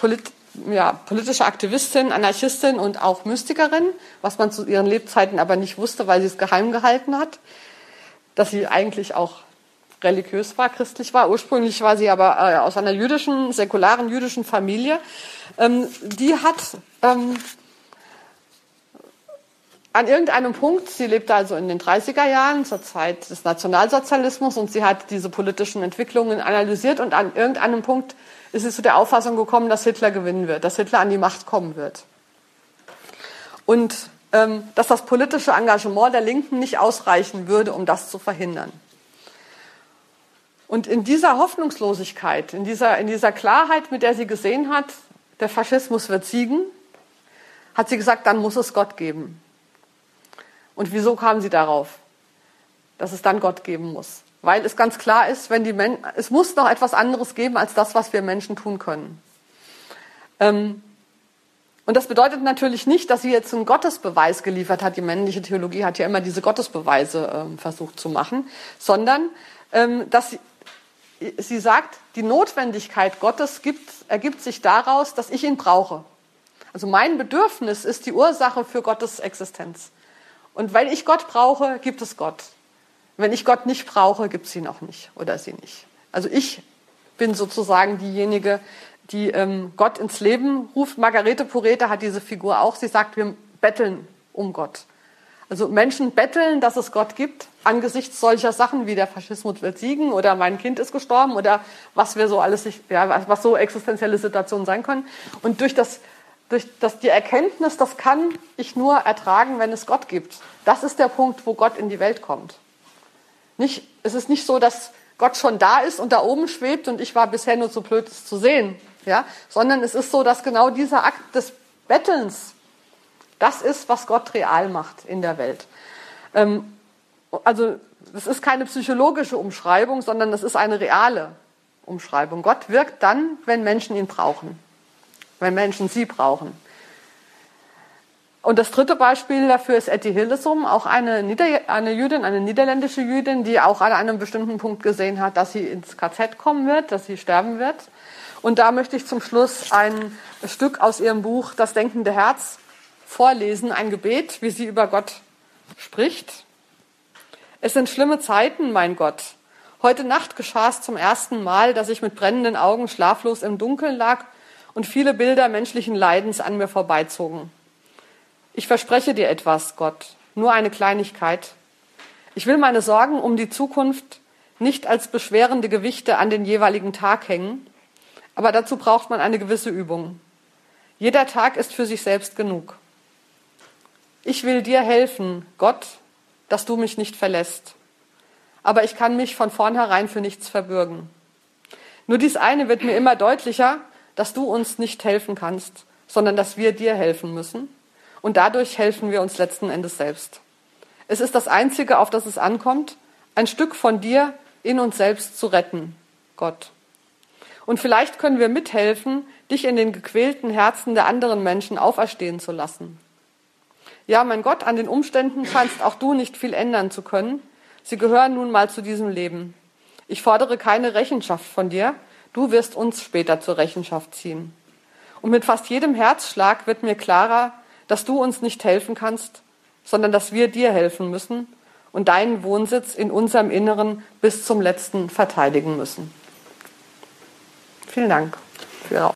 Polit ja, politische Aktivistin, Anarchistin und auch Mystikerin, was man zu ihren Lebzeiten aber nicht wusste, weil sie es geheim gehalten hat, dass sie eigentlich auch religiös war, christlich war. Ursprünglich war sie aber äh, aus einer jüdischen, säkularen jüdischen Familie. Ähm, die hat ähm, an irgendeinem Punkt, sie lebte also in den 30er Jahren, zur Zeit des Nationalsozialismus, und sie hat diese politischen Entwicklungen analysiert und an irgendeinem Punkt ist sie zu der Auffassung gekommen, dass Hitler gewinnen wird, dass Hitler an die Macht kommen wird. Und ähm, dass das politische Engagement der Linken nicht ausreichen würde, um das zu verhindern. Und in dieser Hoffnungslosigkeit, in dieser, in dieser Klarheit, mit der sie gesehen hat, der Faschismus wird siegen, hat sie gesagt, dann muss es Gott geben. Und wieso kam sie darauf, dass es dann Gott geben muss? Weil es ganz klar ist, wenn die Men es muss noch etwas anderes geben als das, was wir Menschen tun können. Ähm, und das bedeutet natürlich nicht, dass sie jetzt einen Gottesbeweis geliefert hat. Die männliche Theologie hat ja immer diese Gottesbeweise ähm, versucht zu machen, sondern ähm, dass sie, sie sagt, die Notwendigkeit Gottes gibt, ergibt sich daraus, dass ich ihn brauche. Also mein Bedürfnis ist die Ursache für Gottes Existenz. Und weil ich Gott brauche, gibt es Gott. Wenn ich Gott nicht brauche, gibt es ihn auch nicht oder sie nicht. Also ich bin sozusagen diejenige, die ähm, Gott ins Leben ruft. Margarete Porete hat diese Figur auch. Sie sagt, wir betteln um Gott. Also Menschen betteln, dass es Gott gibt, angesichts solcher Sachen wie der Faschismus wird siegen oder mein Kind ist gestorben oder was wir so alles, ja, was so existenzielle Situationen sein können. Und durch das durch das, die Erkenntnis, das kann ich nur ertragen, wenn es Gott gibt. Das ist der Punkt, wo Gott in die Welt kommt. Nicht, es ist nicht so, dass Gott schon da ist und da oben schwebt und ich war bisher nur zu blöd, es zu sehen, ja, sondern es ist so, dass genau dieser Akt des Bettelns, das ist, was Gott real macht in der Welt. Ähm, also, das ist keine psychologische Umschreibung, sondern das ist eine reale Umschreibung. Gott wirkt dann, wenn Menschen ihn brauchen. Wenn Menschen sie brauchen. Und das dritte Beispiel dafür ist Etty Hillesum, auch eine, Nieder eine Jüdin, eine niederländische Jüdin, die auch an einem bestimmten Punkt gesehen hat, dass sie ins KZ kommen wird, dass sie sterben wird. Und da möchte ich zum Schluss ein Stück aus ihrem Buch Das denkende Herz vorlesen, ein Gebet, wie sie über Gott spricht. Es sind schlimme Zeiten, mein Gott. Heute Nacht geschah es zum ersten Mal, dass ich mit brennenden Augen schlaflos im Dunkeln lag und viele Bilder menschlichen Leidens an mir vorbeizogen. Ich verspreche dir etwas, Gott, nur eine Kleinigkeit. Ich will meine Sorgen um die Zukunft nicht als beschwerende Gewichte an den jeweiligen Tag hängen, aber dazu braucht man eine gewisse Übung. Jeder Tag ist für sich selbst genug. Ich will dir helfen, Gott, dass du mich nicht verlässt. Aber ich kann mich von vornherein für nichts verbürgen. Nur dies eine wird mir immer deutlicher, dass du uns nicht helfen kannst, sondern dass wir dir helfen müssen. Und dadurch helfen wir uns letzten Endes selbst. Es ist das Einzige, auf das es ankommt, ein Stück von dir in uns selbst zu retten, Gott. Und vielleicht können wir mithelfen, dich in den gequälten Herzen der anderen Menschen auferstehen zu lassen. Ja, mein Gott, an den Umständen scheinst auch du nicht viel ändern zu können. Sie gehören nun mal zu diesem Leben. Ich fordere keine Rechenschaft von dir. Du wirst uns später zur Rechenschaft ziehen. Und mit fast jedem Herzschlag wird mir klarer, dass du uns nicht helfen kannst, sondern dass wir dir helfen müssen und deinen Wohnsitz in unserem Inneren bis zum letzten verteidigen müssen. Vielen Dank für Ihre